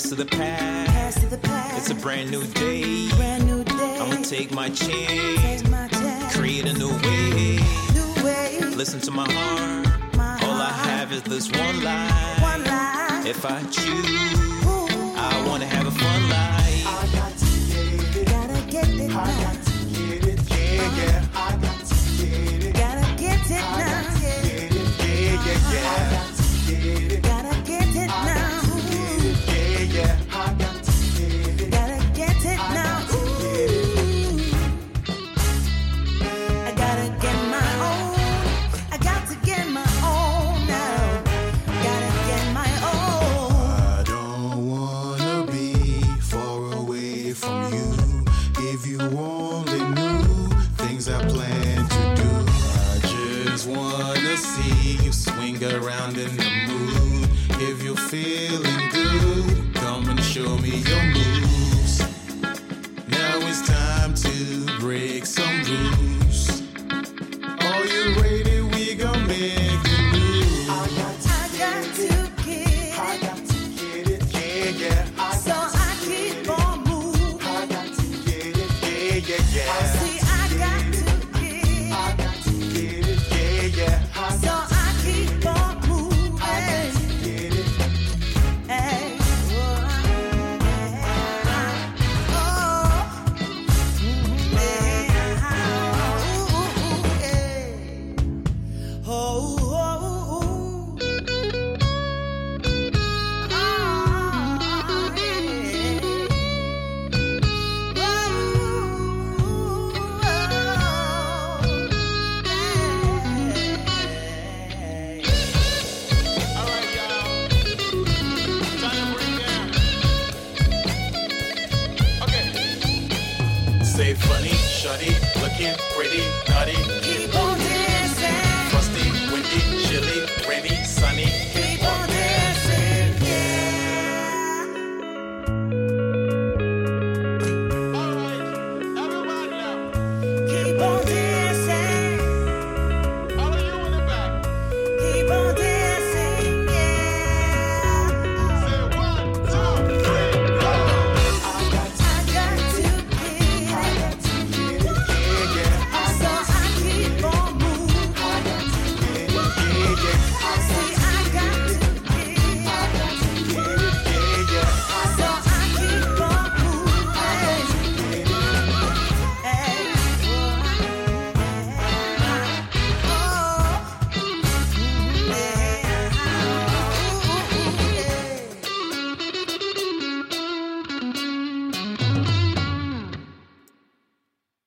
past to the past. Past to the past. It's a brand new day. Brand new day. I'ma take my chance, my create a new way. New way. Listen to my heart. My All I have is this one life. One life. If I choose, Ooh. I wanna have a fun life. I Gotta get it now. Gotta feeling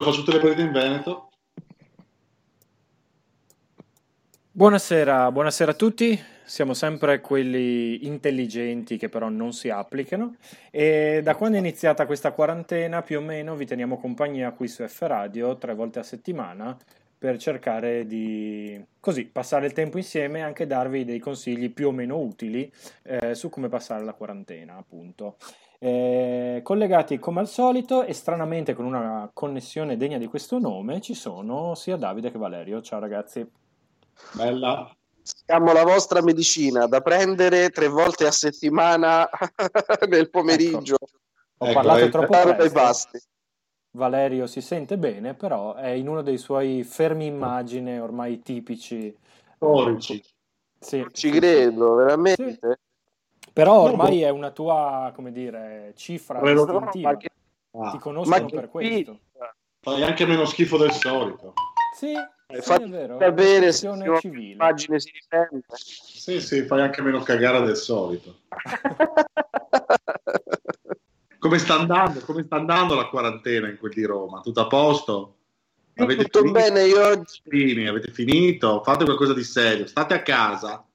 Faccio tutte le partite in Veneto. Buonasera, buonasera a tutti. Siamo sempre quelli intelligenti che però non si applicano e da quando è iniziata questa quarantena più o meno vi teniamo compagnia qui su F Radio tre volte a settimana per cercare di così passare il tempo insieme e anche darvi dei consigli più o meno utili eh, su come passare la quarantena, appunto. Eh, collegati come al solito e stranamente con una connessione degna di questo nome ci sono sia Davide che Valerio. Ciao ragazzi. Bella. Siamo la vostra medicina da prendere tre volte a settimana nel pomeriggio. Ho Ecco, parlato eh, troppo dei presto. Valerio si sente bene, però è in uno dei suoi fermi immagine ormai tipici. Storici. Sì, Ci credo, veramente. Però ormai è una tua, come dire, cifra che, Ah, Ti conoscono per questo. fai anche meno schifo del solito. Sì, sì, fatti è vero. è se civile. immagine si riprende. Sì, sì, fai anche meno cagare del solito. Come sta andando? Come sta andando la quarantena in quel di Roma? Tutto a posto? Avete Tutto finito? bene, io oggi, avete finito? Fate qualcosa di serio. State a casa.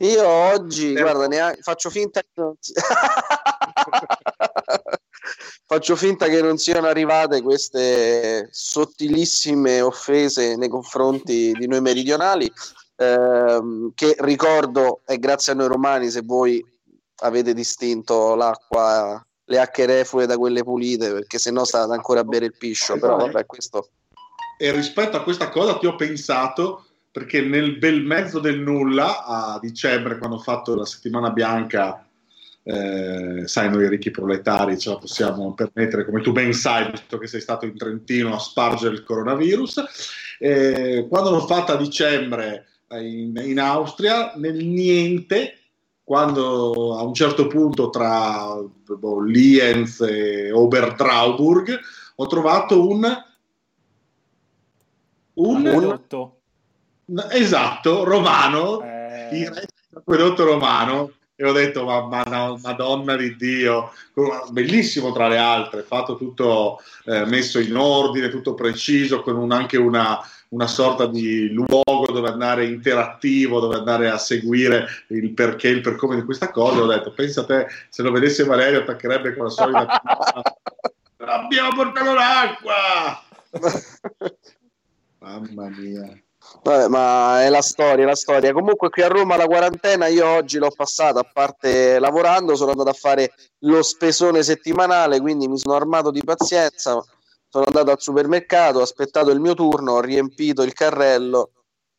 Io oggi Eh. guarda, neanche, faccio finta che non si- faccio finta che non siano arrivate queste sottilissime offese nei confronti di noi meridionali, ehm, che ricordo è grazie a noi romani se voi avete distinto l'acqua, le acche reflue da quelle pulite, perché sennò state ancora a bere il piscio, però vabbè, questo... E rispetto a questa cosa ti ho pensato perché nel bel mezzo del nulla, a dicembre, quando ho fatto la settimana bianca eh, sai, noi ricchi proletari ce la possiamo permettere, come tu ben sai, visto che sei stato in Trentino a spargere il coronavirus. Eh, quando l'ho fatta a dicembre in, in Austria, nel niente, quando a un certo punto tra boh, Lienz e Obertrauburg ho trovato un un, Acquedotto. Esatto romano. Eh, il resto dell'acquedotto romano. E ho detto ma, ma no, madonna di dio. Bellissimo tra le altre fatto tutto eh, messo in ordine tutto preciso con un- anche una, una sorta di luogo dove andare interattivo dove andare a seguire il perché il per come di questa cosa. Ho detto pensa a te se lo vedesse Valerio attaccherebbe con la solita abbiamo portato l'acqua! Mamma mia Vabbè, ma è la storia, la storia. Comunque qui a Roma la quarantena io oggi l'ho passata, a parte lavorando, sono andato a fare lo spesone settimanale, quindi mi sono armato di pazienza, sono andato al supermercato, ho aspettato il mio turno, ho riempito il carrello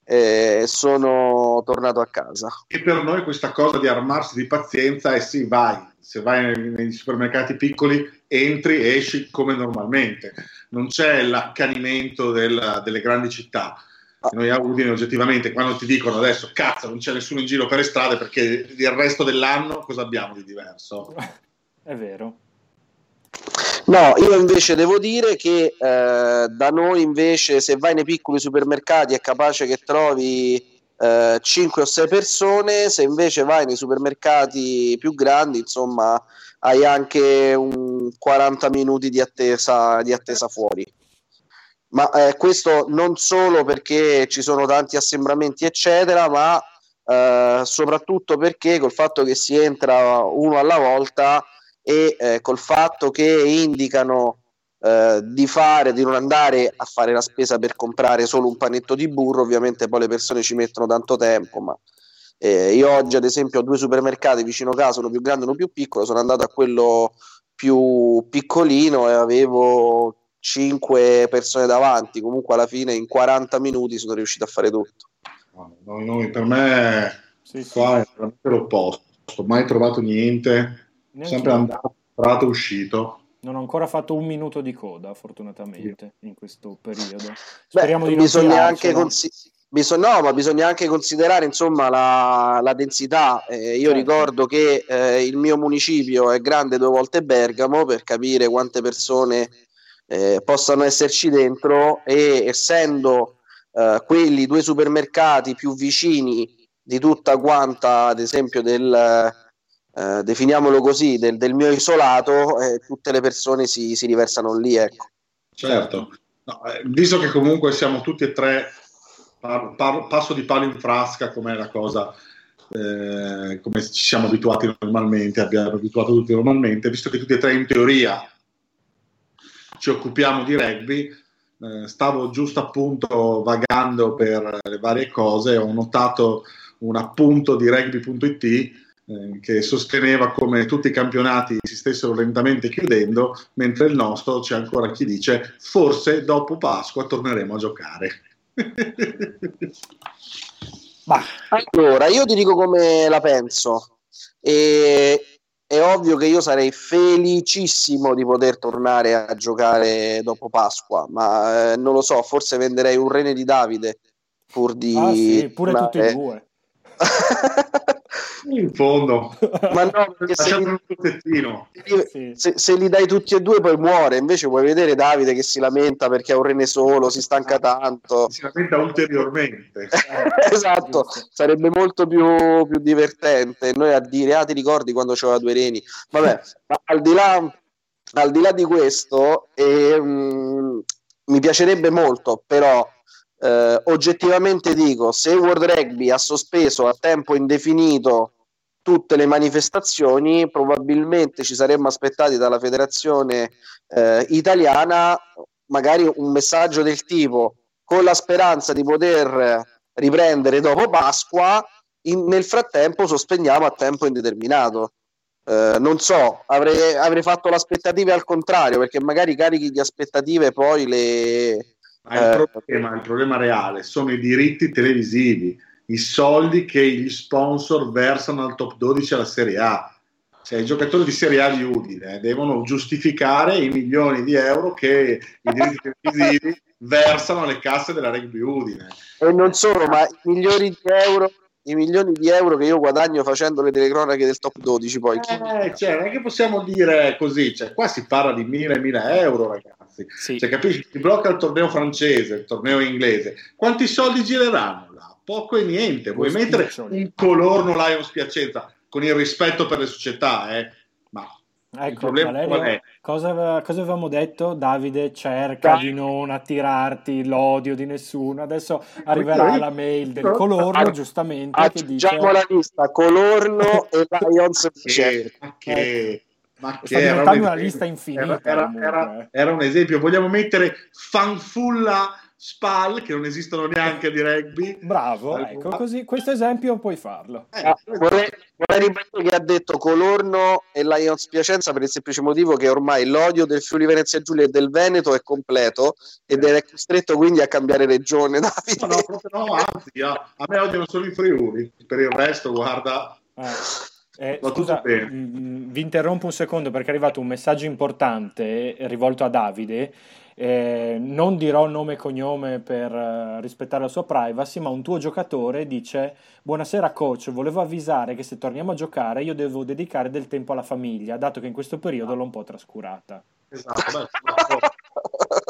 e sono tornato a casa. E per noi questa cosa di armarsi di pazienza è sì, vai, se vai nei, supermercati piccoli entri e esci come normalmente, non c'è l'accanimento del- delle grandi città. Noi a Udine oggettivamente quando ti dicono adesso cazzo non c'è nessuno in giro per le strade perché il resto dell'anno cosa abbiamo di diverso? È vero. No, io invece devo dire che eh, da noi invece se vai nei piccoli supermercati è capace che trovi 5 o 6 persone, se invece vai nei supermercati più grandi, insomma, hai anche un 40 minuti di attesa, di attesa fuori. Ma eh, questo non solo perché ci sono tanti assembramenti, eccetera, ma eh, soprattutto perché col fatto che si entra uno alla volta e eh, col fatto che indicano eh, di fare, di non andare a fare la spesa per comprare solo un panetto di burro, ovviamente poi le persone ci mettono tanto tempo, ma eh, io oggi ad esempio ho due supermercati vicino casa, uno più grande e uno più piccolo, sono andato a quello più piccolino e avevo 5 persone davanti, comunque alla fine in 40 minuti sono riuscito a fare tutto. No, noi- noi- per me Sì, sì. qua è veramente l'opposto, non ho mai trovato niente, Neanche sempre andato, entrato, uscito. Non ho ancora fatto un minuto di coda, fortunatamente, in questo periodo. Beh, Speriamo di non bisogna anche, tirarcela. consi- biso- no, ma bisogna anche considerare insomma la, la densità. Eh, io Certo. ricordo che eh, il mio municipio è grande due volte Bergamo per capire quante persone eh, possano esserci dentro e essendo eh, quelli due supermercati più vicini di tutta quanta, ad esempio del eh, definiamolo così, del, del mio isolato, eh, tutte le persone si, si riversano lì, ecco. Certo, No, eh, visto che comunque siamo tutti e tre par- par- passo di palo in frasca, come è la cosa, eh, come ci siamo abituati normalmente, abbiamo abituato tutti normalmente, visto che tutti e tre in teoria ci occupiamo di rugby, eh, stavo giusto appunto vagando per le varie cose, ho notato un appunto di rugby.it eh, che sosteneva come tutti i campionati si stessero lentamente chiudendo, mentre il nostro c'è ancora chi dice forse dopo Pasqua torneremo a giocare. Bah, Allora, io ti dico come la penso. E, è ovvio che io sarei felicissimo di poter tornare a giocare dopo Pasqua, ma eh, non lo so, forse venderei un rene di Davide pur di... ah sì, pure tutti e tornare. due. In fondo, ma no, perché se li, un pezzettino. Sì. se- se li dai tutti e due poi muore, invece puoi vedere Davide che si lamenta perché ha un rene solo, si stanca tanto. Si lamenta ulteriormente. esatto, sarebbe molto più, più divertente noi a dire ah ti ricordi quando c'aveva due reni vabbè ma al di là, al di là di questo ehm, mi piacerebbe molto però eh, oggettivamente dico se World Rugby ha sospeso a tempo indefinito tutte le manifestazioni probabilmente ci saremmo aspettati dalla federazione eh, italiana magari un messaggio del tipo con la speranza di poter riprendere dopo Pasqua, in- nel frattempo sospendiamo a tempo indeterminato. Eh, non so, avrei, avrei fatto l'aspettativa al contrario, perché magari carichi di aspettative poi le... Ma il, Eh. problema, il problema reale sono i diritti televisivi, i soldi che gli sponsor versano al top 12 alla Serie A. cioè, i giocatori di Serie A di Udine devono giustificare i milioni di euro che i diritti televisivi versano alle casse della Rugby Udine. E non solo, ma i milioni di euro, i milioni di euro che io guadagno facendo le telecronache del top 12 poi. Eh, cioè, non è che possiamo dire così, cioè, qua si parla di mila e mila euro, ragazzi. Sì. Cioè, capisci? Si blocca il torneo francese, il torneo inglese. Quanti soldi gireranno là? Poco e niente. Vuoi mettere un colorno Lions Piacenza con il rispetto per le società, eh? Ma il Ecco, problema Valerio, qual è? cosa, ave- cosa avevamo detto? Davide cerca Dai. di non attirarti l'odio di nessuno. Adesso arriverà la mail del Colorno, ah, giustamente, che Aggiungiamo dice... la lista, Colorno e Lions Che, che, ma Sta che era un una esempio. lista infinita, Era, era- eh. era un esempio. Vogliamo mettere fanfulla spal, che non esistono neanche di rugby. Bravo, Allora- ecco, così questo esempio puoi farlo. Eh, Ah, vorrei, vorrei ripetere che ha detto Colorno e Lions Piacenza per il semplice motivo che ormai l'odio del Friuli Venezia Giulia e del Veneto è completo ed è costretto quindi a cambiare regione. Davide. No, no, proprio no, anzi, a, a me odiano solo i Friuli, per il resto, guarda, Eh, eh, scusa, bene. mh, vi interrompo un secondo perché è arrivato un messaggio importante eh, rivolto a Davide. Eh, non dirò nome e cognome per eh, rispettare la sua privacy, ma un tuo giocatore dice: Buonasera coach, volevo avvisare che se torniamo a giocare io devo dedicare del tempo alla famiglia, dato che in questo periodo l'ho un po' trascurata. esatto,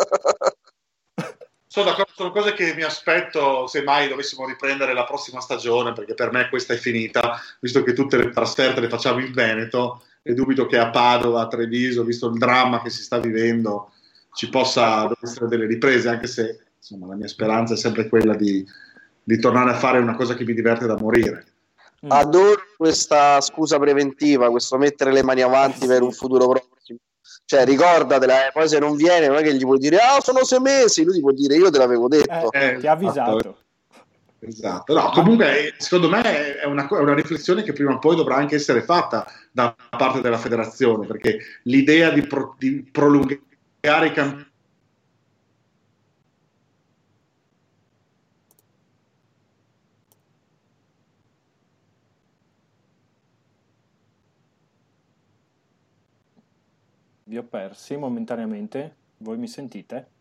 sono d'accordo. Sono cose che mi aspetto se mai dovessimo riprendere la prossima stagione, perché per me questa è finita, visto che tutte le trasferte le facciamo in Veneto e dubito che a Padova, a Treviso, visto il dramma che si sta vivendo, ci possa essere delle riprese, anche se insomma, la mia speranza è sempre quella di, di tornare a fare una cosa che mi diverte da morire. Adoro questa scusa preventiva, questo mettere le mani avanti per un futuro prossimo. Cioè, ricordatela, eh, poi se non viene, non è che gli puoi dire, ah, sono sei mesi, lui ti può dire, io te l'avevo detto. Eh, Eh, ti ha avvisato. Esatto, no, comunque eh, secondo me è una, è una riflessione che prima o poi dovrà anche essere fatta da parte della federazione, perché l'idea di, pro- di prolungare i campi Vi ho persi momentaneamente. Voi mi sentite?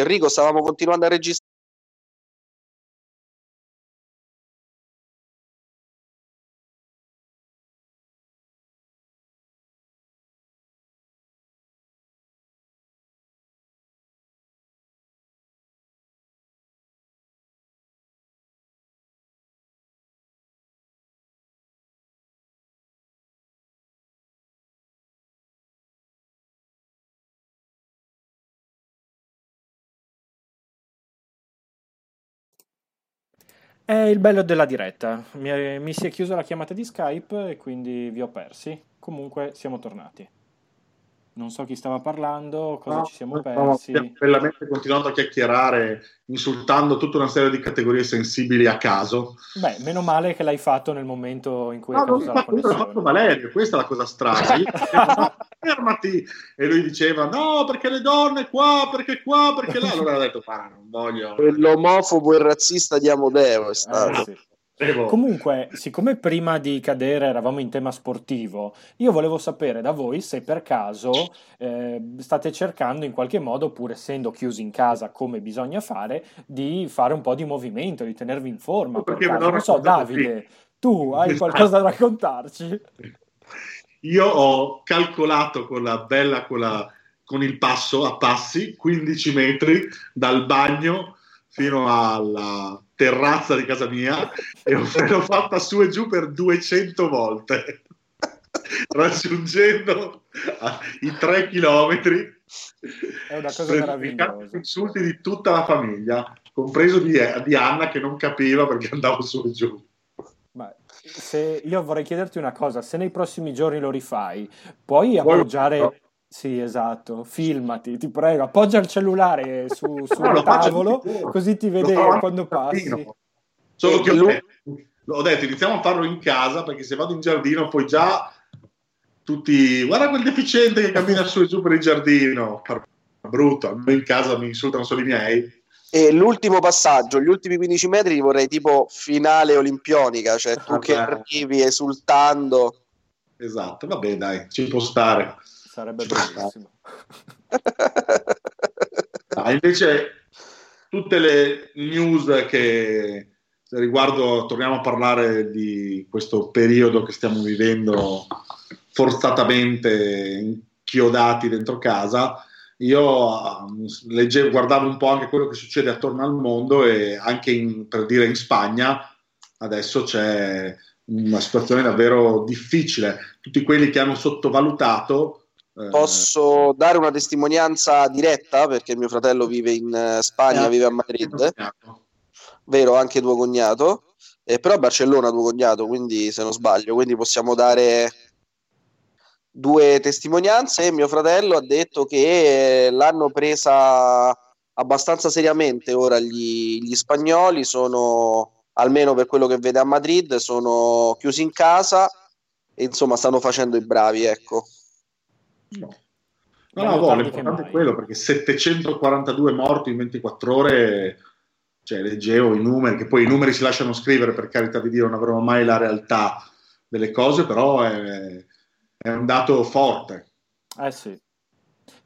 Enrico, stavamo continuando a registrare. È il bello della diretta. Mi, mi si è chiusa la chiamata di Skype e quindi vi ho persi. Comunque siamo tornati. Non so chi stava parlando, cosa No, ci siamo persi. bellamente continuando a chiacchierare, insultando tutta una serie di categorie sensibili a caso. Beh, meno male che l'hai fatto nel momento in cui è No, non caduta la l'ha fatto, connessione. Valerio, questa è la cosa strana. Io dicevo, no, fermati! E lui diceva, no, perché le donne qua, perché qua, perché là. Allora ho detto, guarda, non voglio... Quell'omofobo e razzista di Amodeo è stato. Eh, sì. Devo- Comunque, siccome prima di cadere eravamo in tema sportivo, io volevo sapere da voi se per caso eh, state cercando in qualche modo, pur essendo chiusi in casa come bisogna fare, di fare un po' di movimento, di tenervi in forma. Per Perché l'ho Non so, Davide, tu hai Esatto. qualcosa da raccontarci? Io ho calcolato con la bella, con, la- con il passo a passi, 15 metri dal bagno fino alla terrazza di casa mia e ho- l'ho fatta su e giù per 200 volte, raggiungendo ah, i 3 chilometri. È una cosa meravigliosa. insulti di tutta la famiglia, compreso di, di Anna che non capiva perché andavo su e giù. Se io vorrei chiederti una cosa, se nei prossimi giorni lo rifai, puoi appoggiare... Sì, esatto, filmati, ti prego, appoggia il cellulare su, sul No, tavolo, così ti vede quando passi. Solo che ho Lui- detto, ho detto, iniziamo a farlo in casa perché se vado in giardino poi già tutti guarda quel deficiente che cammina su e giù per il giardino brutto, a me in casa mi insultano solo i miei E l'ultimo passaggio, gli ultimi 15 metri li vorrei tipo finale olimpionica, cioè tu che Vabbè. arrivi esultando. esatto, vabbè dai, ci può stare Sarebbe bellissimo. Ah, invece tutte le news che riguardo, torniamo a parlare di questo periodo che stiamo vivendo forzatamente inchiodati dentro casa, io ah, leggevo, guardavo un po' anche quello che succede attorno al mondo e anche in- per dire in Spagna adesso c'è una situazione davvero difficile. Tutti quelli che hanno sottovalutato Posso dare una testimonianza diretta? Perché mio fratello vive in eh, Spagna, Eh, vive a Madrid, vero anche tuo cognato, eh, però a Barcellona tuo cognato, quindi se non sbaglio, quindi possiamo dare due testimonianze. Mio fratello ha detto che eh, l'hanno presa abbastanza seriamente ora gli, gli spagnoli, sono almeno per quello che vede a Madrid, sono chiusi in casa e insomma stanno facendo i bravi, ecco. No, no, no, che l'importante è quello perché 742 morti in 24 ore, cioè leggevo i numeri, che poi i numeri si lasciano scrivere per carità di Dio, non avremo mai la realtà delle cose, però è, è un dato forte. Eh sì.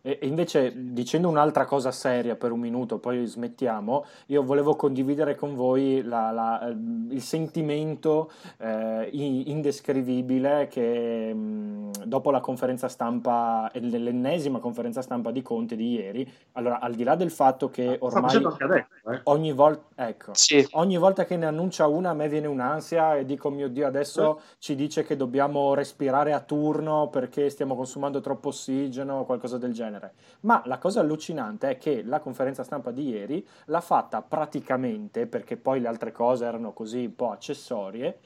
E invece, dicendo un'altra cosa seria per un minuto, poi smettiamo, io volevo condividere con voi la- la- il sentimento eh, indescrivibile che mh, dopo la conferenza stampa, e l'ennesima conferenza stampa di Conte di ieri, allora al di là del fatto che Sta ormai adesso, eh. ogni volta, ecco, Sì, Ogni volta che ne annuncia una a me viene un'ansia e dico, mio Dio, adesso ci dice che dobbiamo respirare a turno perché stiamo consumando troppo ossigeno o qualcosa del genere. Ma la cosa allucinante è che la conferenza stampa di ieri l'ha fatta praticamente, perché poi le altre cose erano così un po' accessorie,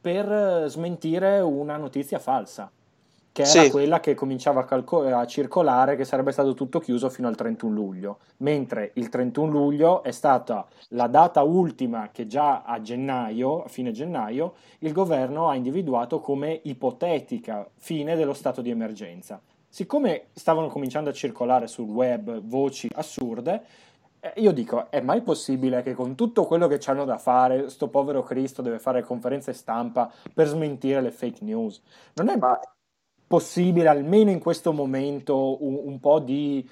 per eh, smentire una notizia falsa. Che era Sì. quella che cominciava a, calco- a circolare che sarebbe stato tutto chiuso fino al 31 luglio, mentre il 31 luglio è stata la data ultima che già a gennaio, a fine gennaio, il governo ha individuato come ipotetica fine dello stato di emergenza. Siccome stavano cominciando a circolare sul web voci assurde, eh, io dico, è mai possibile che con tutto quello che hanno da fare, sto povero Cristo deve fare conferenze stampa per smentire le fake news? Non è ma possibile, almeno in questo momento, un, un po' di,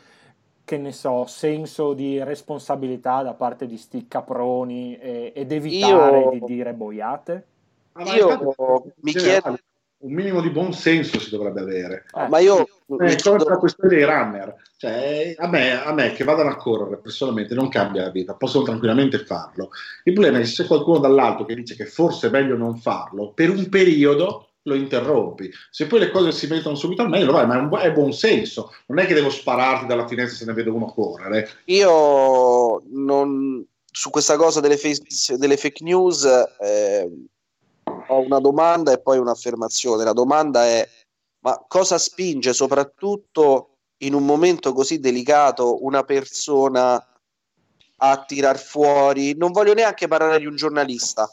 che ne so, senso di responsabilità da parte di sti caproni e- ed evitare Io- di dire boiate? Ma Io mi chiedo- un minimo di buon senso si dovrebbe avere. Eh, ma io Eh, come la questione dei runner, cioè, a, me, a me che vadano a correre personalmente non cambia la vita, possono tranquillamente farlo. Il problema è che se c'è qualcuno dall'alto che dice che forse è meglio non farlo, per un periodo lo interrompi. Se poi le cose si mettono subito al meglio, vai, ma è, un è buon senso. Non è che devo spararti dalla finestra se ne vedo uno correre. Io non, su questa cosa delle, face- delle fake news eh, ho una domanda e poi un'affermazione. La domanda è: ma cosa spinge soprattutto in un momento così delicato una persona a tirar fuori, non voglio neanche parlare di un giornalista,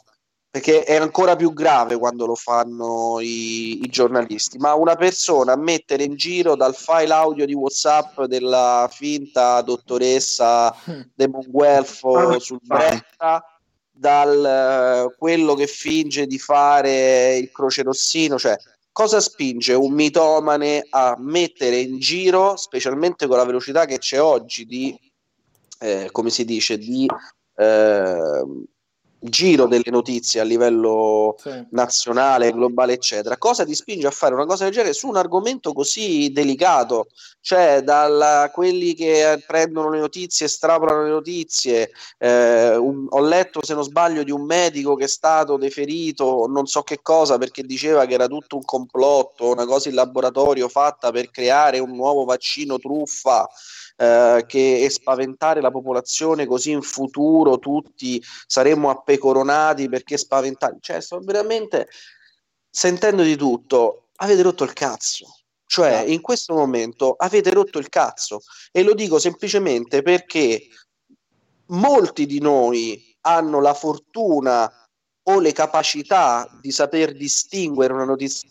perché è ancora più grave quando lo fanno i, i giornalisti, ma una persona a mettere in giro dal file audio di WhatsApp della finta dottoressa Demon Guelfo sul Bretta, dal eh, quello che finge di fare il croce rossino, cioè cosa spinge un mitomane a mettere in giro, specialmente con la velocità che c'è oggi di, eh, come si dice, di eh, giro delle notizie a livello Sì. nazionale, globale, eccetera. Cosa ti spinge a fare una cosa del genere su un argomento così delicato? Cioè, da quelli che prendono le notizie, estrapolano le notizie. eh, un- ho letto, se non sbaglio, di un medico che è stato deferito, non so che cosa, perché diceva che era tutto un complotto, una cosa in laboratorio fatta per creare un nuovo vaccino truffa. Eh, che spaventare la popolazione così in futuro tutti saremmo appecoronati perché spaventati. Cioè, sto veramente sentendo di tutto, avete rotto il cazzo. Cioè, in questo momento avete rotto il cazzo. E lo dico semplicemente perché molti di noi hanno la fortuna o le capacità di saper distinguere una notizia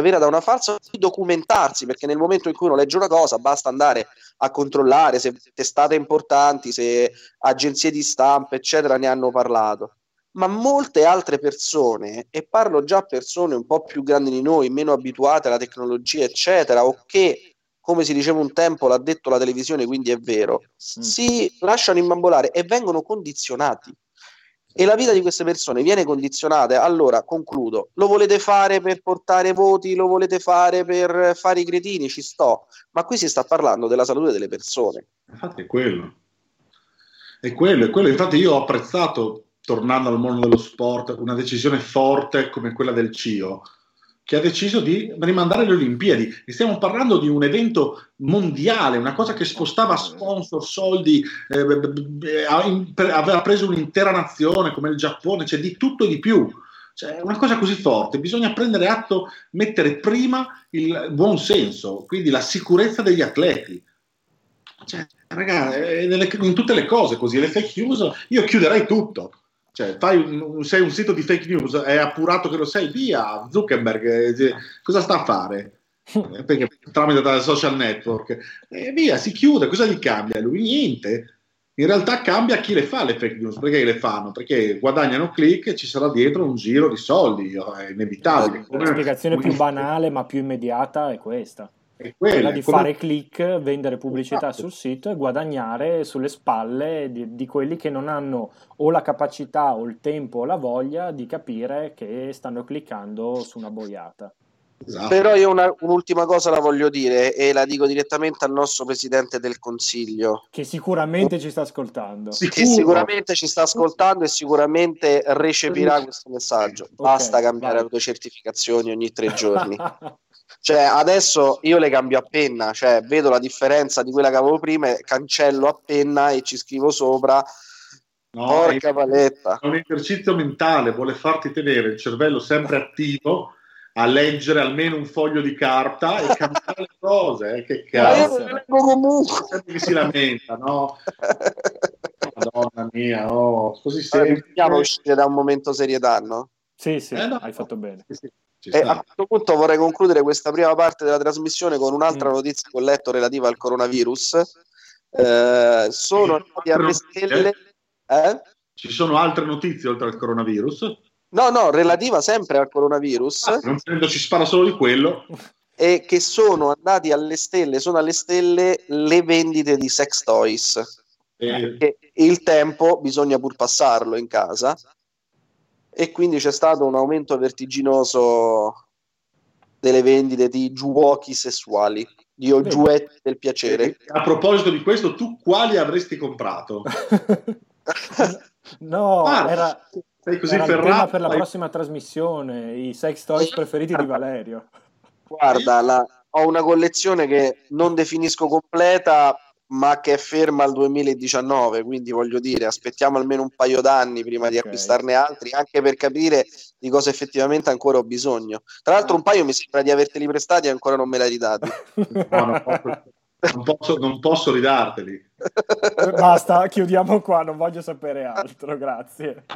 vera da una falsa, di documentarsi, perché nel momento in cui uno legge una cosa basta andare a controllare se testate importanti, se agenzie di stampa, eccetera, ne hanno parlato. Ma molte altre persone, e parlo già persone un po' più grandi di noi, meno abituate alla tecnologia, eccetera, o che, come si diceva un tempo, l'ha detto la televisione, quindi è vero, si lasciano imbambolare e vengono condizionati. E la vita di queste persone viene condizionata. Allora, concludo, lo volete fare per portare voti, lo volete fare per fare i cretini, ci sto, ma qui si sta parlando della salute delle persone. Infatti è quello. È quello, è quello. Infatti io ho apprezzato, tornando al mondo dello sport, una decisione forte come quella del CIO, che ha deciso di rimandare le Olimpiadi. E stiamo parlando di un evento mondiale, una cosa che spostava sponsor, soldi, eh, aveva preso un'intera nazione come il Giappone, c'è di tutto e di più. Cioè, una cosa così forte, bisogna prendere atto, mettere prima il buon senso, quindi la sicurezza degli atleti. Cioè, raga, nelle- in tutte le cose così, le fake news, io chiuderei tutto. Cioè, fai un- sei un sito di fake news, è appurato che lo sei, via, Zuckerberg, eh, cosa sta a fare? Eh, Perché tramite social network, e via, si chiude, cosa gli cambia? Lui niente. In realtà cambia chi le fa le fake news, perché le fanno? Perché guadagnano click e ci sarà dietro un giro di soldi, è inevitabile. La spiegazione più banale ma più immediata è questa. È Quella quella, di come- fare click, vendere pubblicità Esatto. sul sito e guadagnare sulle spalle di, di quelli che non hanno o la capacità o il tempo o la voglia di capire che stanno cliccando su una boiata. Esatto. Però io una- un'ultima cosa la voglio dire e la dico direttamente al nostro Presidente del Consiglio, Che sicuramente ci sta ascoltando. Sì. che Sicuro. sicuramente ci sta ascoltando e sicuramente recepirà questo messaggio. Basta cambiare vai. autocertificazioni ogni tre giorni. Cioè, adesso io le cambio a penna, cioè vedo la differenza di quella che avevo prima, cancello a penna e ci scrivo sopra. No, Porca è- paletta. È un esercizio mentale, vuole farti tenere il cervello sempre attivo a leggere almeno un foglio di carta e cambiare le cose. eh, Che cazzo, leggo comunque. sempre che si lamenta, no? Madonna mia, oh, così Allora, semplice. Dobbiamo uscire da un momento serietà, no? sì, sì, Eh, no. hai fatto bene. Sì, sì, E a questo punto vorrei concludere questa prima parte della trasmissione con un'altra Mm. notizia che ho letto relativa al coronavirus. Eh, sono andati alle Altre notizie? stelle. Eh? Ci sono altre notizie oltre al coronavirus? No, no, relativa sempre al coronavirus Ah, non prendo, ci spara solo di quello. e che sono andati alle stelle, sono alle stelle le vendite di sex toys. Eh, il tempo bisogna pur passarlo in casa e quindi c'è stato un aumento vertiginoso delle vendite di giochi sessuali, di oggetti del piacere. a proposito di questo, tu quali avresti comprato? no, Ah, era, sei così era il tema ferrato. per la hai- prossima trasmissione, i sex toys preferiti di Valerio. Guarda, la- ho una collezione che non definisco completa, ma che è ferma al 2019, quindi voglio dire, aspettiamo almeno un paio d'anni prima di Ok. acquistarne altri, anche per capire di cosa effettivamente ancora ho bisogno. Tra l'altro un paio mi sembra di averteli prestati e ancora non me li hai ridati. No, no, non posso, non posso ridarteli. Eh, Basta, chiudiamo qua, non voglio sapere altro, grazie.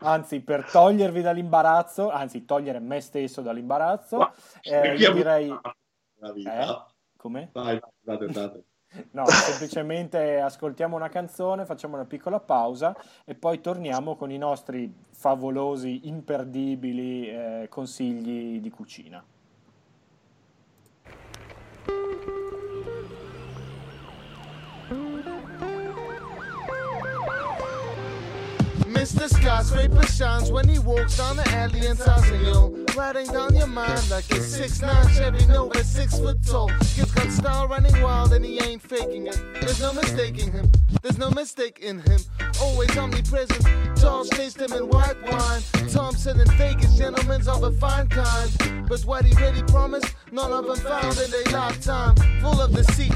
Anzi, per togliervi dall'imbarazzo, anzi, togliere me stesso dall'imbarazzo, Ma- eh, io direi... la vita? Eh? Come? Vai, andate, andate. No, semplicemente ascoltiamo una canzone, facciamo una piccola pausa e poi torniamo con i nostri favolosi, imperdibili eh, consigli di cucina. Mr. Skyscraper shines when he walks down the alley and in Tassinyo. Riding down your mind like a 6'9 Chevy Nova, 6 foot tall. Kid's got style running wild and he ain't faking it. There's no mistaking him, there's no mistake in him. Always omnipresent. Charles chased him in white wine. Thompson and Vegas, gentlemen's of a fine kind. But what he really promised, none of them found in their lifetime. Full of deceit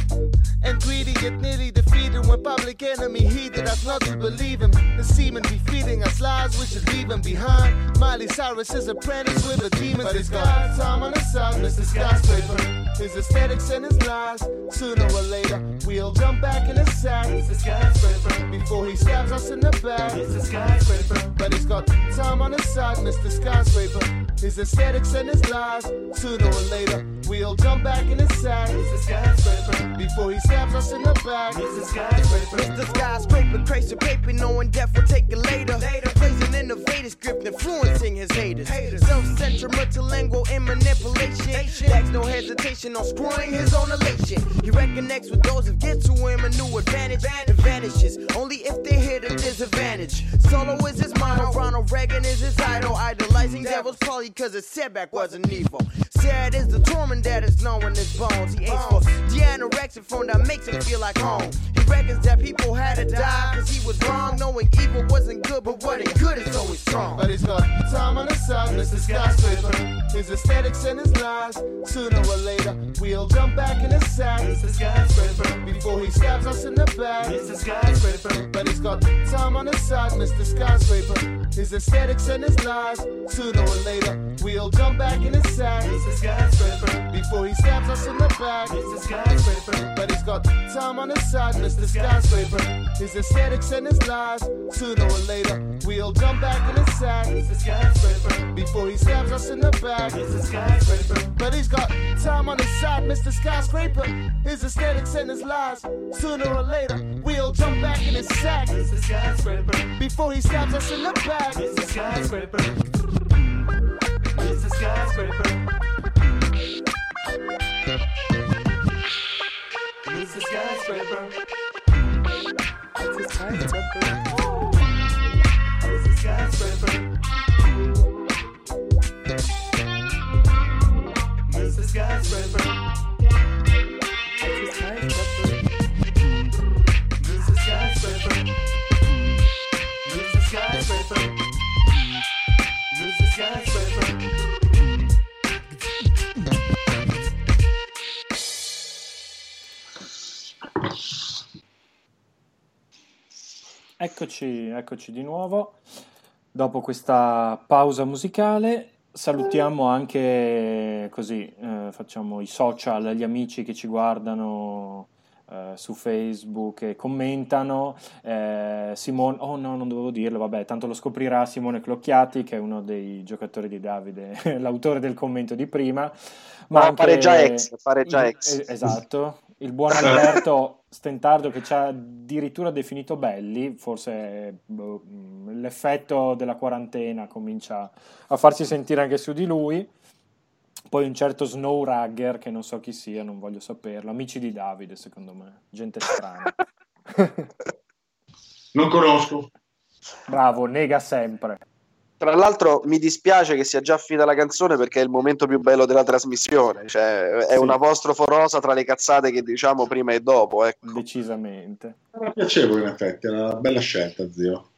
and greedy, yet nearly defeated. When public enemy heated us not to believe him. The seamen be feeding us lies, we should leave him behind. Miley Cyrus is apprentice with the demons. But he's got time on his side, Mr. Skyscraper. His aesthetics and his lies. Sooner or later, we'll jump back in his sack. Mr. Skyscraper. Before he stabs us in the back. Mr. Skyscraper. But he's got time on his side, Mr. Skyscraper. His aesthetics and his lies. Sooner or later, we'll jump back in his sack. Mr. Skyscraper. Before he stabs us in the back. Mr. Skyscraper. Mr. Skyscraper, crazy paper, knowing death will take it later. Plays an innovative script, influencing his haters. haters. Self-sentimental lingual and manipulation. Lacks no hesitation on screwing his own elation. He reconnects with those who get to him a new advantage. And vanishes only if they hit a disadvantage. Solo is his motto, Ronald Reagan is his idol. Idolizing devils probably cause his setback wasn't evil. Sad is the torment that is knowing his bones. He aims for the anorexic form that makes him feel like home. He reckons that people had to die cause he was wrong. Knowing evil wasn't good, but what ain't good is always strong. But he's got time on his side, Mr. Skyscraper. His aesthetics and his lies. Sooner or later, we'll jump back in his sack. Mr. Skyscraper. Before he stabs us in the back. Mr. Skyscraper. But he's got time on his side, Mr. Skyscraper. His aesthetics and his lies. Sooner or later, we'll jump back in his sack. Skyscraper. Before he stabs us in the back. Skyscraper. But he's got time on his side, Mr. Skyscraper. His aesthetics and his lies. Sooner or later, we'll jump back in his sack. Skyscraper. Before he stabs us in the back. Skyscraper. But he's got time on his side, Mr. Skyscraper. His aesthetics and his lies. Sooner or later, we'll jump back in his sack. Skyscraper. Before he stabs us in the back. Mr. It's a skyscraper. It's a skyscraper. It's a skyscraper. It's a skyscraper. Eccoci, eccoci di nuovo. Dopo questa pausa musicale salutiamo anche così, eh, facciamo i social, gli amici che ci guardano eh, su Facebook e commentano. Eh, Simone, oh no, non dovevo dirlo, vabbè, tanto lo scoprirà Simone Clocchiati, che è uno dei giocatori di Davide, l'autore del commento di prima. Ma Ah, anche pareggia ex, pareggia ex. Esatto, il buon Alberto Stentardo che ci ha addirittura definito belli, forse boh, mh, l'effetto della quarantena comincia a farsi sentire anche su di lui. Poi un certo Snow Rugger, che non so chi sia, non voglio saperlo, amici di Davide secondo me, gente strana. Non conosco. Bravo, nega sempre. Tra l'altro mi dispiace che sia già finita la canzone perché è il momento più bello della trasmissione, cioè è Sì. una apostroforosa tra le cazzate che diciamo prima e dopo, ecco. Decisamente. Era piacevole in effetti, era una bella scelta, zio.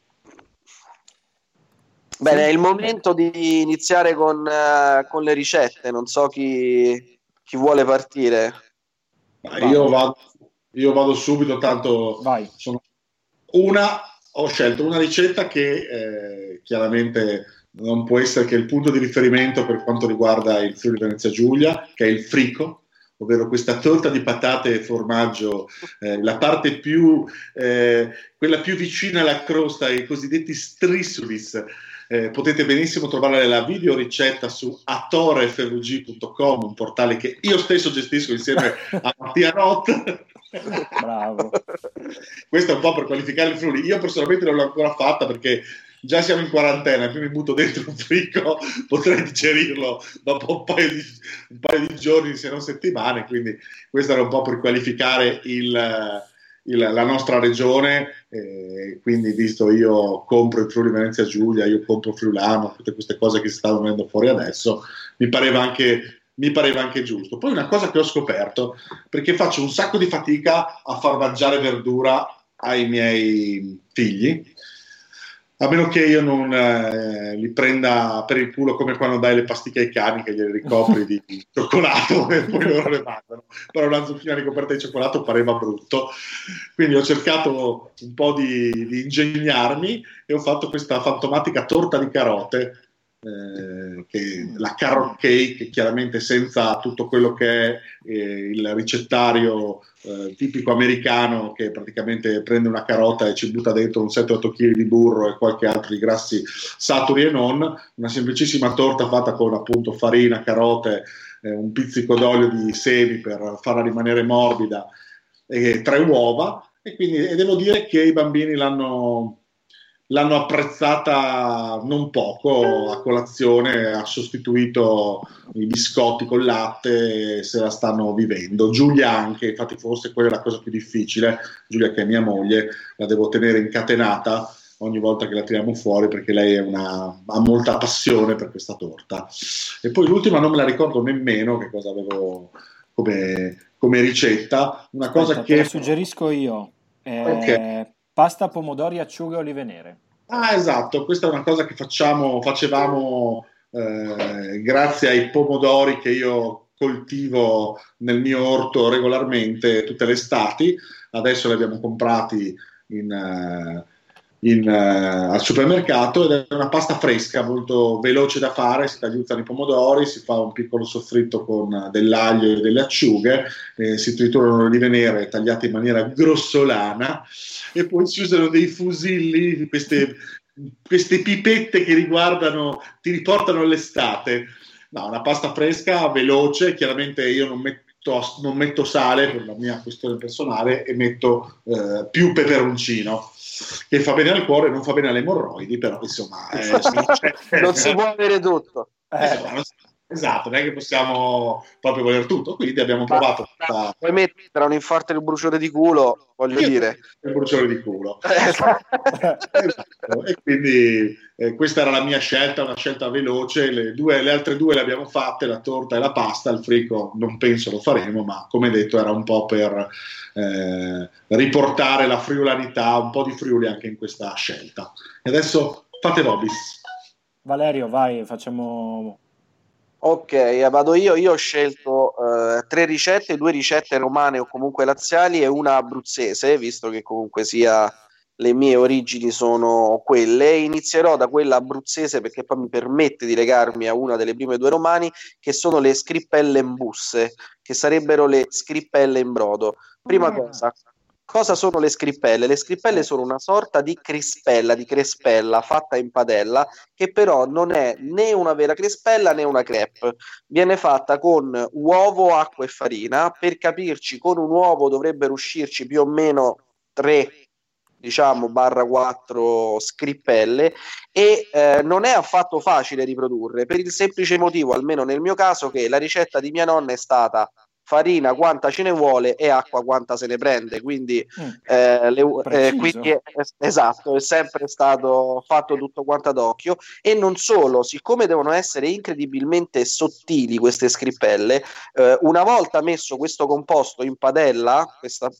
Bene, è il momento di iniziare con, eh, con le ricette, non so chi, chi vuole partire. Ma io, vado, io vado subito, tanto Vai. sono una, ho scelto una ricetta che eh, chiaramente non può essere che il punto di riferimento per quanto riguarda il Friuli Venezia Giulia, che è il frico, ovvero questa torta di patate e formaggio, eh, la parte più, eh, quella più vicina alla crosta, i cosiddetti strissulis. Eh, potete benissimo trovare la video ricetta su atorefvg.com, un portale che io stesso gestisco insieme a Mattia Roth. Bravo. Questo è un po' per qualificare il Friuli. Io personalmente non l'ho ancora fatta perché già siamo in quarantena, più mi butto dentro un frigo, potrei digerirlo dopo un paio, di, un paio di giorni, se non settimane, quindi questo era un po' per qualificare il, il, la nostra regione, eh, quindi visto io compro il Friuli Venezia Giulia, io compro Friulano, tutte queste cose che si stanno venendo fuori adesso, mi pareva anche mi pareva anche giusto. Poi una cosa che ho scoperto, perché faccio un sacco di fatica a far mangiare verdura ai miei figli, a meno che io non eh, li prenda per il culo come quando dai le pasticche ai cani che gliele ricopri di cioccolato e poi loro le mangiano. Però una zucchina ricoperta di cioccolato pareva brutto. Quindi ho cercato un po' di, di ingegnarmi e ho fatto questa fantomatica torta di carote eh, che la carrot cake, chiaramente senza tutto quello che è eh, il ricettario eh, tipico americano che praticamente prende una carota e ci butta dentro un 7-8 kg di burro e qualche altro di grassi saturi e non, una semplicissima torta fatta con appunto farina, carote, eh, un pizzico d'olio di semi per farla rimanere morbida e tre uova. E quindi e devo dire che i bambini l'hanno l'hanno apprezzata non poco a colazione, ha sostituito i biscotti col latte e se la stanno vivendo. Giulia anche, infatti forse quella è la cosa più difficile, Giulia che è mia moglie, la devo tenere incatenata ogni volta che la tiriamo fuori perché lei una, ha molta passione per questa torta. E poi l'ultima non me la ricordo nemmeno che cosa avevo come, come ricetta, una cosa Aspetta, che... te la suggerisco io. Eh, Ok. Pasta, pomodori, acciughe e olive nere. Ah, esatto, questa è una cosa che facciamo, facevamo eh, grazie ai pomodori che io coltivo nel mio orto regolarmente tutte le estati. Adesso li abbiamo comprati in, eh, in, eh, al supermercato ed è una pasta fresca, molto veloce da fare. Si tagliuzzano i pomodori, si fa un piccolo soffritto con dell'aglio e delle acciughe, eh, si triturano le olive nere tagliate in maniera grossolana e poi si usano dei fusilli, queste, queste pipette che riguardano, ti riportano all'estate. No, una pasta fresca, veloce, chiaramente io non metto, non metto sale per la mia questione personale e metto eh, più peperoncino, che fa bene al cuore, non fa bene alle emorroidi, però insomma... eh, non si può avere tutto. Non si- Esatto, non è che possiamo proprio voler tutto, quindi abbiamo Ma- provato questa- Poi mettere tra un infarto e un bruciore di culo, voglio Io- dire. il bruciore di culo. Eh, Esatto, e quindi eh, questa era la mia scelta, una scelta veloce. Le, due- le altre due le abbiamo fatte, la torta e la pasta. Il frico non penso lo faremo, ma come detto era un po' per eh, riportare la friulanità, un po' di friuli anche in questa scelta. E adesso fate Robis. Valerio, vai, facciamo... Ok, eh, vado io. Io ho scelto eh, tre ricette, due ricette romane o comunque laziali e una abruzzese, visto che comunque sia le mie origini sono quelle. Inizierò da quella abruzzese perché poi mi permette di legarmi a una delle prime due romani, che sono le scrippelle in busse, che sarebbero le scrippelle in brodo. Prima Ah. cosa, cosa sono le scrippelle? Le scrippelle sono una sorta di crispella, di crespella fatta in padella, che però non è né una vera crespella né una crepe. Viene fatta con uovo, acqua e farina. Per capirci, con un uovo dovrebbero uscirci più o meno 3 diciamo barra 4 scrippelle e eh, non è affatto facile riprodurre per il semplice motivo, almeno nel mio caso, che la ricetta di mia nonna è stata farina quanta ce ne vuole e acqua quanta se ne prende. Quindi Mm. eh, le- eh, quindi è- esatto, è sempre stato fatto tutto quanto ad occhio. E non solo, siccome devono essere incredibilmente sottili queste scrippelle, eh, una volta messo questo composto in padella, questa-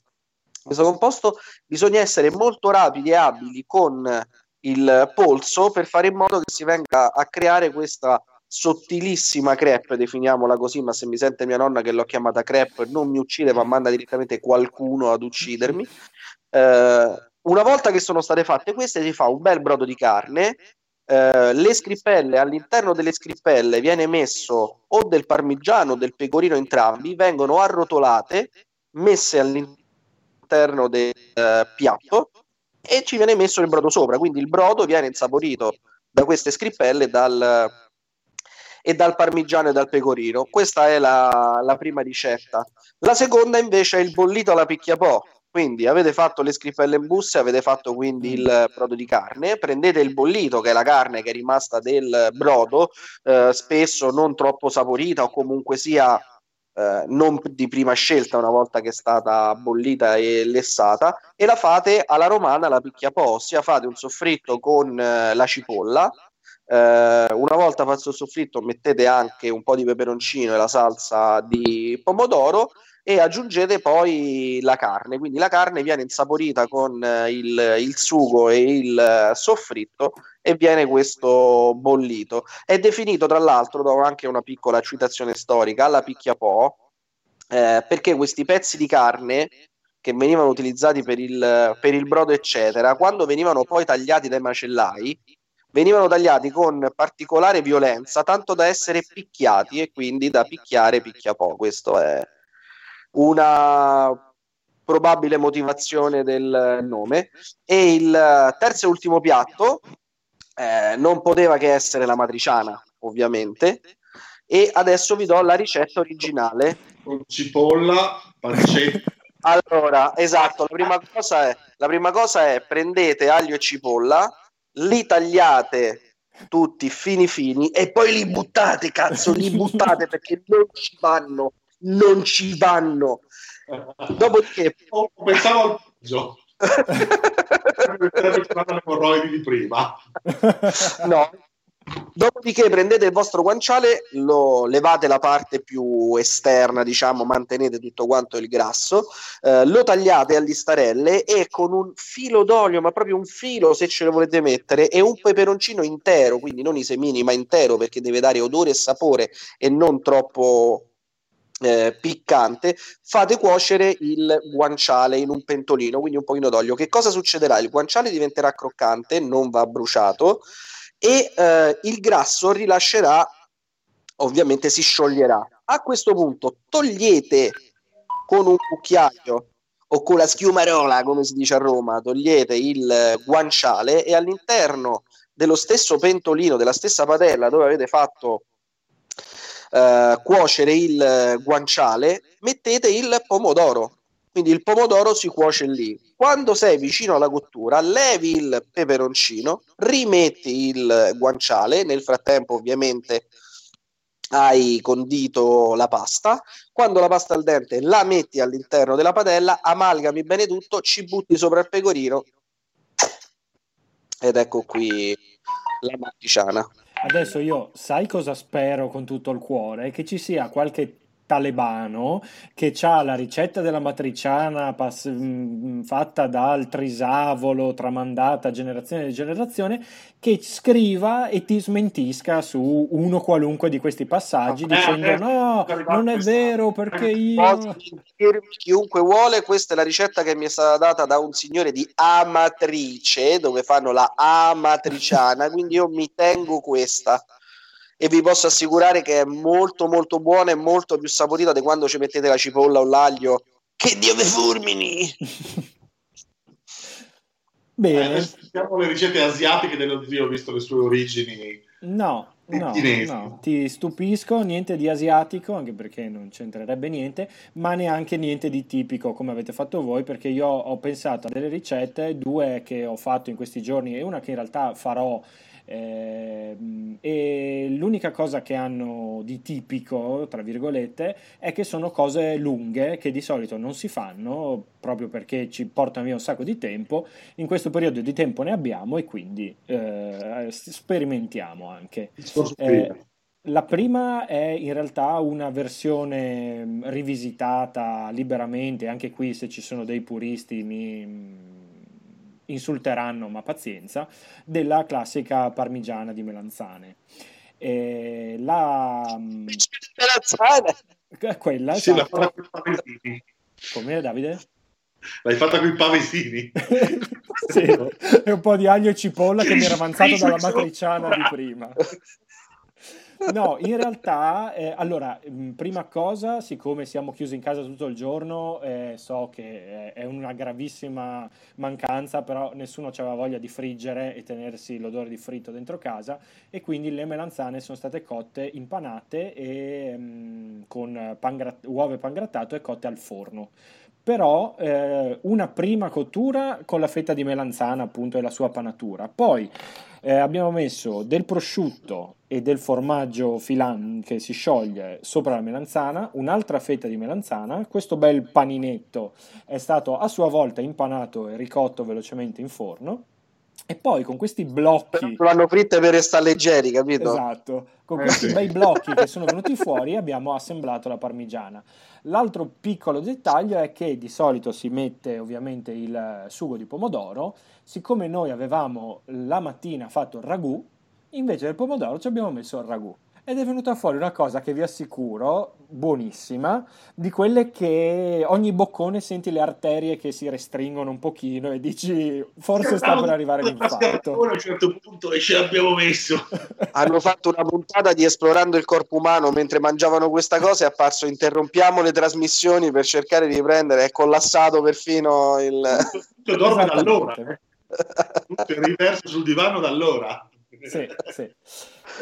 questo composto, bisogna essere molto rapidi e abili con il polso per fare in modo che si venga a creare questa sottilissima crepe, definiamola così, ma se mi sente mia nonna che l'ho chiamata crepe non mi uccide, ma manda direttamente qualcuno ad uccidermi. Eh, una volta che sono state fatte queste, si fa un bel brodo di carne, eh, le scrippelle, all'interno delle scrippelle viene messo o del parmigiano o del pecorino entrambi, vengono arrotolate, messe all'interno del eh, piatto e ci viene messo il brodo sopra, quindi il brodo viene insaporito da queste scrippelle dal, e dal parmigiano e dal pecorino. Questa è la, la prima ricetta. La seconda invece è il bollito alla picchiapò. Quindi avete fatto le scrippelle in buste, avete fatto quindi il brodo di carne, prendete il bollito che è la carne che è rimasta del brodo, eh, spesso non troppo saporita o comunque sia eh, non di prima scelta una volta che è stata bollita e lessata e la fate alla romana alla picchiapò, ossia fate un soffritto con eh, la cipolla, eh, una volta fatto il soffritto mettete anche un po' di peperoncino e la salsa di pomodoro e aggiungete poi la carne, quindi la carne viene insaporita con eh, il, il sugo e il eh, soffritto e viene questo bollito. È definito tra l'altro, do anche una piccola citazione storica, alla picchiapò, eh, perché questi pezzi di carne che venivano utilizzati per il, per il brodo eccetera, quando venivano poi tagliati dai macellai, venivano tagliati con particolare violenza, tanto da essere picchiati e quindi da picchiare picchiapò. Questo è una probabile motivazione del nome. E il terzo e ultimo piatto eh, non poteva che essere la matriciana, ovviamente. E adesso vi do la ricetta originale. Con cipolla, pancetta. Allora, esatto, la prima cosa è, la prima cosa è prendete aglio e cipolla, li tagliate tutti fini fini e poi li buttate, cazzo, li buttate perché non ci vanno, non ci vanno. Dopodiché, Oh, pensavo al peggio. Di prima. no. Dopodiché prendete il vostro guanciale, lo levate la parte più esterna, diciamo, mantenete tutto quanto il grasso, eh, lo tagliate a listarelle e con un filo d'olio, ma proprio un filo se ce lo volete mettere, e un peperoncino intero, quindi non i semini, ma intero perché deve dare odore e sapore e non troppo eh, piccante, fate cuocere il guanciale in un pentolino, quindi un pochino d'olio. Che cosa succederà? Il guanciale diventerà croccante, non va bruciato e eh, il grasso rilascerà, ovviamente si scioglierà. A questo punto togliete con un cucchiaio o con la schiumarola, come si dice a Roma, togliete il guanciale e all'interno dello stesso pentolino, della stessa padella dove avete fatto eh, cuocere il guanciale, mettete il pomodoro. Quindi il pomodoro si cuoce lì. Quando sei vicino alla cottura, levi il peperoncino, rimetti il guanciale. Nel frattempo, ovviamente, hai condito la pasta. Quando la pasta al dente la metti all'interno della padella, amalgami bene tutto, ci butti sopra il pecorino. Ed ecco qui la matriciana. Adesso io sai cosa spero con tutto il cuore? Che ci sia qualche talebano che ha la ricetta della matriciana pass- mh, fatta dal trisavolo tramandata generazione di generazione che scriva e ti smentisca su uno qualunque di questi passaggi dicendo no, non è vero perché io chiunque vuole, questa è la ricetta che mi è stata data da un signore di Amatrice, dove fanno la amatriciana, quindi io mi tengo questa e vi posso assicurare che è molto molto buona e molto più saporita di quando ci mettete la cipolla o l'aglio. Che dio ve fulmini! bene Siamo le ricette asiatiche dello zio, visto le sue origini. No, no, Cinesi. no, ti stupisco, niente di asiatico, anche perché non c'entrerebbe niente, ma neanche niente di tipico come avete fatto voi, perché io ho pensato a delle ricette, due che ho fatto in questi giorni e una che in realtà farò. Ehm, e l'unica cosa che hanno di tipico, tra virgolette, è che sono cose lunghe che di solito non si fanno proprio perché ci portano via un sacco di tempo. In questo periodo di tempo ne abbiamo e quindi eh, sperimentiamo anche. Eh, la prima è in realtà una versione mh, rivisitata liberamente, anche qui se ci sono dei puristi mi mh, insulteranno, ma pazienza, della classica parmigiana di melanzane. E la, Melanzane! quella, Sì, esatto. fa con i parentini. Come Davide? L'hai fatta con i pavesini? Sì, e un po' di aglio e cipolla che mi era avanzato dalla matriciana di prima. No, in realtà, eh, allora, mh, prima cosa, siccome siamo chiusi in casa tutto il giorno, eh, so che è è una gravissima mancanza, però nessuno aveva voglia di friggere e tenersi l'odore di fritto dentro casa e quindi le melanzane sono state cotte, impanate e mh, con pan grat- uova e pangrattato e cotte al forno. Però eh, una prima cottura con la fetta di melanzana appunto e la sua panatura. Poi eh, abbiamo messo del prosciutto e del formaggio filan che si scioglie sopra la melanzana, un'altra fetta di melanzana, questo bel paninetto è stato a sua volta impanato e ricotto velocemente in forno e poi con questi blocchi L'hanno fritte per restare leggeri, capito? Esatto, con Eh, questi sì. bei blocchi che sono venuti fuori abbiamo assemblato la parmigiana. L'altro piccolo dettaglio è che di solito si mette ovviamente il sugo di pomodoro, siccome noi avevamo la mattina fatto il ragù, invece del pomodoro ci abbiamo messo il ragù. Ed è venuta fuori una cosa che vi assicuro, buonissima, di quelle che ogni boccone senti le arterie che si restringono un pochino e dici forse sta per arrivare l'infarto. A un certo punto e ce l'abbiamo messo. Hanno fatto una puntata di Esplorando il corpo umano mentre mangiavano questa cosa è apparso interrompiamo le trasmissioni per cercare di riprendere, è collassato perfino il... Tutto dorme da allora. Eh. Tutto è riverso sul divano da allora. Sì, sì.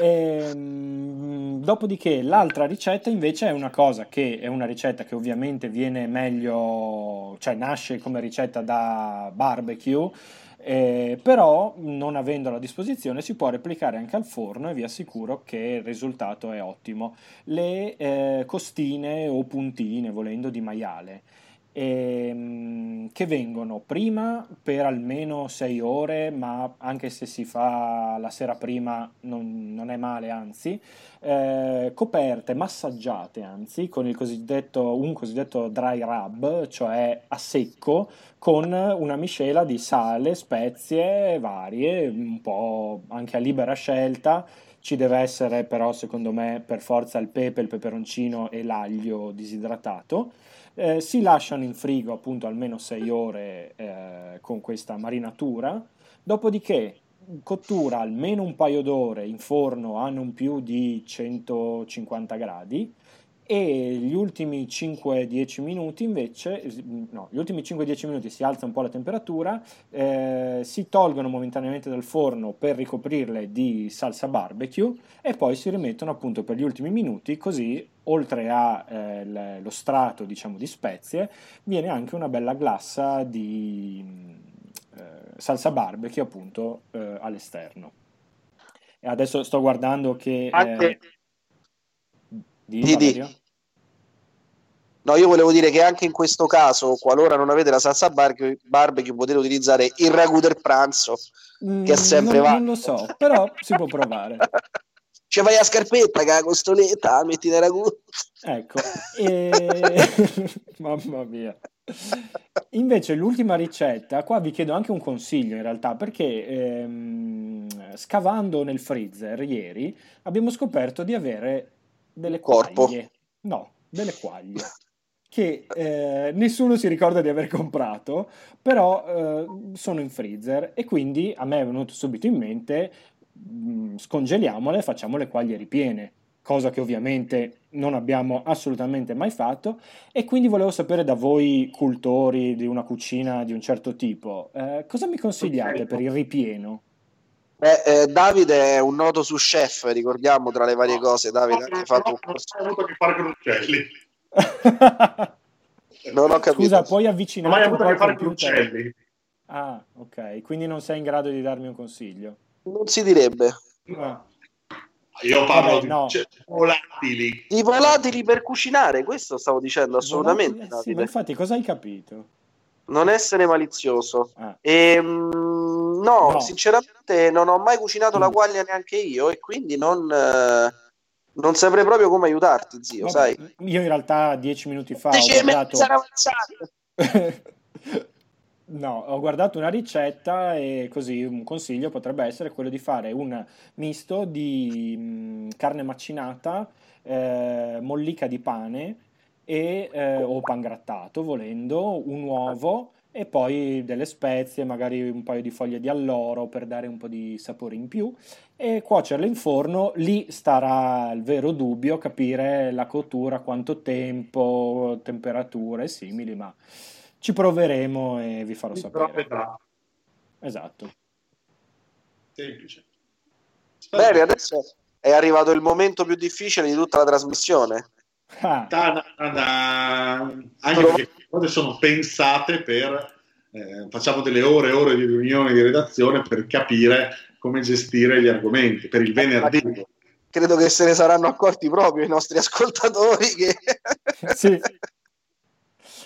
Ehm, dopodiché l'altra ricetta invece è una cosa che è una ricetta che ovviamente viene meglio, cioè nasce come ricetta da barbecue, eh, però non avendola a disposizione si può replicare anche al forno e vi assicuro che il risultato è ottimo. Le eh, costine o puntine, volendo, di maiale ehm, che vengono prima per almeno 6 ore, ma anche se si fa la sera prima non, non è male, anzi, eh, coperte, massaggiate anzi, con cosiddetto, un cosiddetto dry rub, cioè a secco, con una miscela di sale, spezie varie, un po' anche a libera scelta. Ci deve essere però, secondo me, per forza il pepe, il peperoncino e l'aglio disidratato. Eh, si lasciano in frigo appunto almeno 6 ore eh, con questa marinatura, dopodiché cottura almeno un paio d'ore in forno a non più di 150 gradi e gli ultimi 5-10 minuti invece, no, gli ultimi 5-10 minuti si alza un po' la temperatura, eh, si tolgono momentaneamente dal forno per ricoprirle di salsa barbecue e poi si rimettono appunto per gli ultimi minuti, così oltre allo strato diciamo di spezie viene anche una bella glassa di eh, salsa barbecue appunto eh, all'esterno. E adesso sto guardando che... Anche- eh, di Di- di. No, io volevo dire che anche in questo caso, qualora non avete la salsa barbecue, barbecue potete utilizzare il ragù del pranzo, che è sempre Mm, non, va. non lo so, però si può provare. Ci vai a scarpetta, che la costoletta, metti nel ragù. Ecco, e... mamma mia. Invece l'ultima ricetta, qua vi chiedo anche un consiglio in realtà, perché ehm, scavando nel freezer ieri abbiamo scoperto di avere delle Corpo. quaglie. No, delle quaglie. Che eh, nessuno si ricorda di aver comprato, però eh, sono in freezer e quindi a me è venuto subito in mente mh, scongeliamole e facciamo le quaglie ripiene, cosa che ovviamente non abbiamo assolutamente mai fatto e quindi volevo sapere da voi cultori di una cucina di un certo tipo, eh, cosa mi consigliate per il ripieno? Beh, eh, Davide è un noto su chef, ricordiamo tra le varie cose. Davide ha fatto un non corso. ho avuto a che fare con uccelli. Non ho capito. Scusa, puoi Non ho avvicinare mai avuto po' a che fare con uccelli. Ah, ok, quindi non sei in grado di darmi un consiglio. Non si direbbe. Ah. Io parlo Vabbè, di no. volatili. I volatili per cucinare, questo stavo dicendo assolutamente. Volatili? Eh sì, ma infatti cosa hai capito? Non essere malizioso. Ah. Ehm, no, No. sinceramente non ho mai cucinato la Mm. quaglia neanche io e quindi non, eh, non saprei proprio come aiutarti, zio, Vabbè, sai? Io in realtà dieci minuti fa ho Dice, guardato... No, ho guardato una ricetta e così un consiglio potrebbe essere quello di fare un misto di mh, carne macinata, eh, mollica di pane e, eh, o pangrattato volendo, un uovo e poi delle spezie, magari un paio di foglie di alloro per dare un po' di sapore in più e cuocerle in forno. Lì starà il vero dubbio, capire la cottura, quanto tempo, temperature simili, ma ci proveremo e vi farò sapere. vedrà. Esatto. Semplice. Bene, adesso è arrivato il momento più difficile di tutta la trasmissione. Ah, Anche perché queste cose sono pensate per eh, facciamo delle ore e ore di riunioni di redazione per capire come gestire gli argomenti per il venerdì. Credo che se ne saranno accorti proprio i nostri ascoltatori che... sì,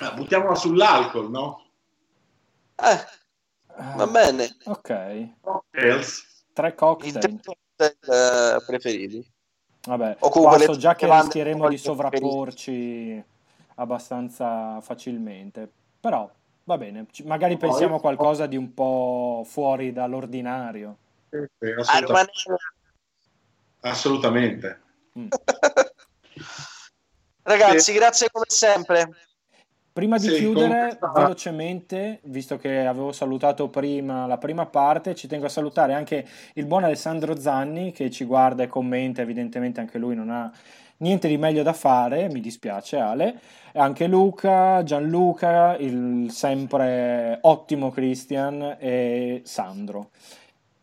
Ah, Buttiamola sull'alcol, no? Eh, va bene. ok. Cocktails. Tre cocktail. tre cocktail, eh, preferiti. Vabbè, O comunque qua le so già che rischieremo di sovrapporci abbastanza facilmente, però va bene, magari pensiamo a qualcosa di un po' fuori dall'ordinario. Eh, A assoluta- rimanere- assolutamente. Mm. Ragazzi, grazie come sempre. Prima di Sì, chiudere comunque- velocemente, visto che avevo salutato prima la prima parte, ci tengo a salutare anche il buon Alessandro Zanni che ci guarda e commenta, evidentemente anche lui non ha niente di meglio da fare, mi dispiace Ale, anche Luca, Gianluca, il sempre ottimo Christian e Sandro.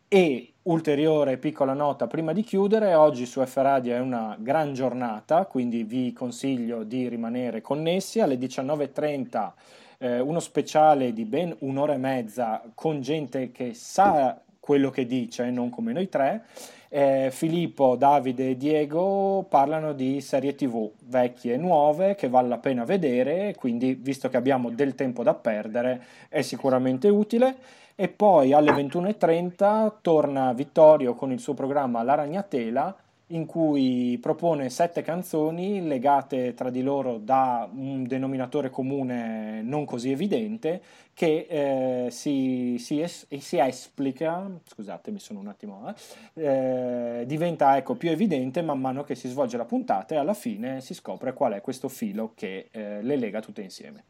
E ulteriore piccola nota prima di chiudere, oggi su F Radio è una gran giornata, quindi vi consiglio di rimanere connessi alle 19.30 eh, uno speciale di ben un'ora e mezza con gente che sa quello che dice, non come noi tre. Eh, Filippo, Davide e Diego parlano di serie TV vecchie e nuove che vale la pena vedere, quindi visto che abbiamo del tempo da perdere è sicuramente utile. E poi alle 21.30 torna Vittorio con il suo programma La Ragnatela, in cui propone sette canzoni legate tra di loro da un denominatore comune non così evidente, che eh, si, si, es- si esplica, scusate mi sono un attimo, eh, eh, diventa ecco, più evidente man mano che si svolge la puntata e alla fine si scopre qual è questo filo che eh, le lega tutte insieme.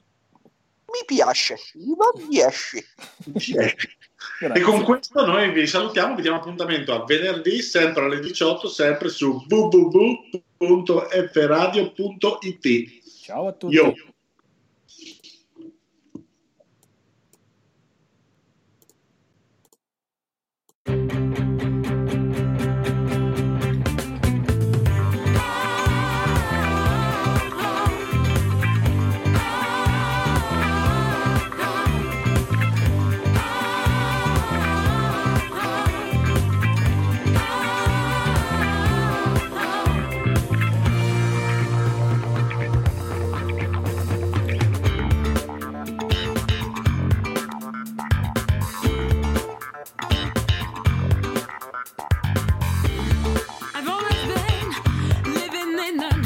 Mi piace, mi piace. E con questo noi vi salutiamo, vi diamo appuntamento a venerdì, sempre alle 18, sempre su www.fradio.it. Ciao a tutti. Yo. find the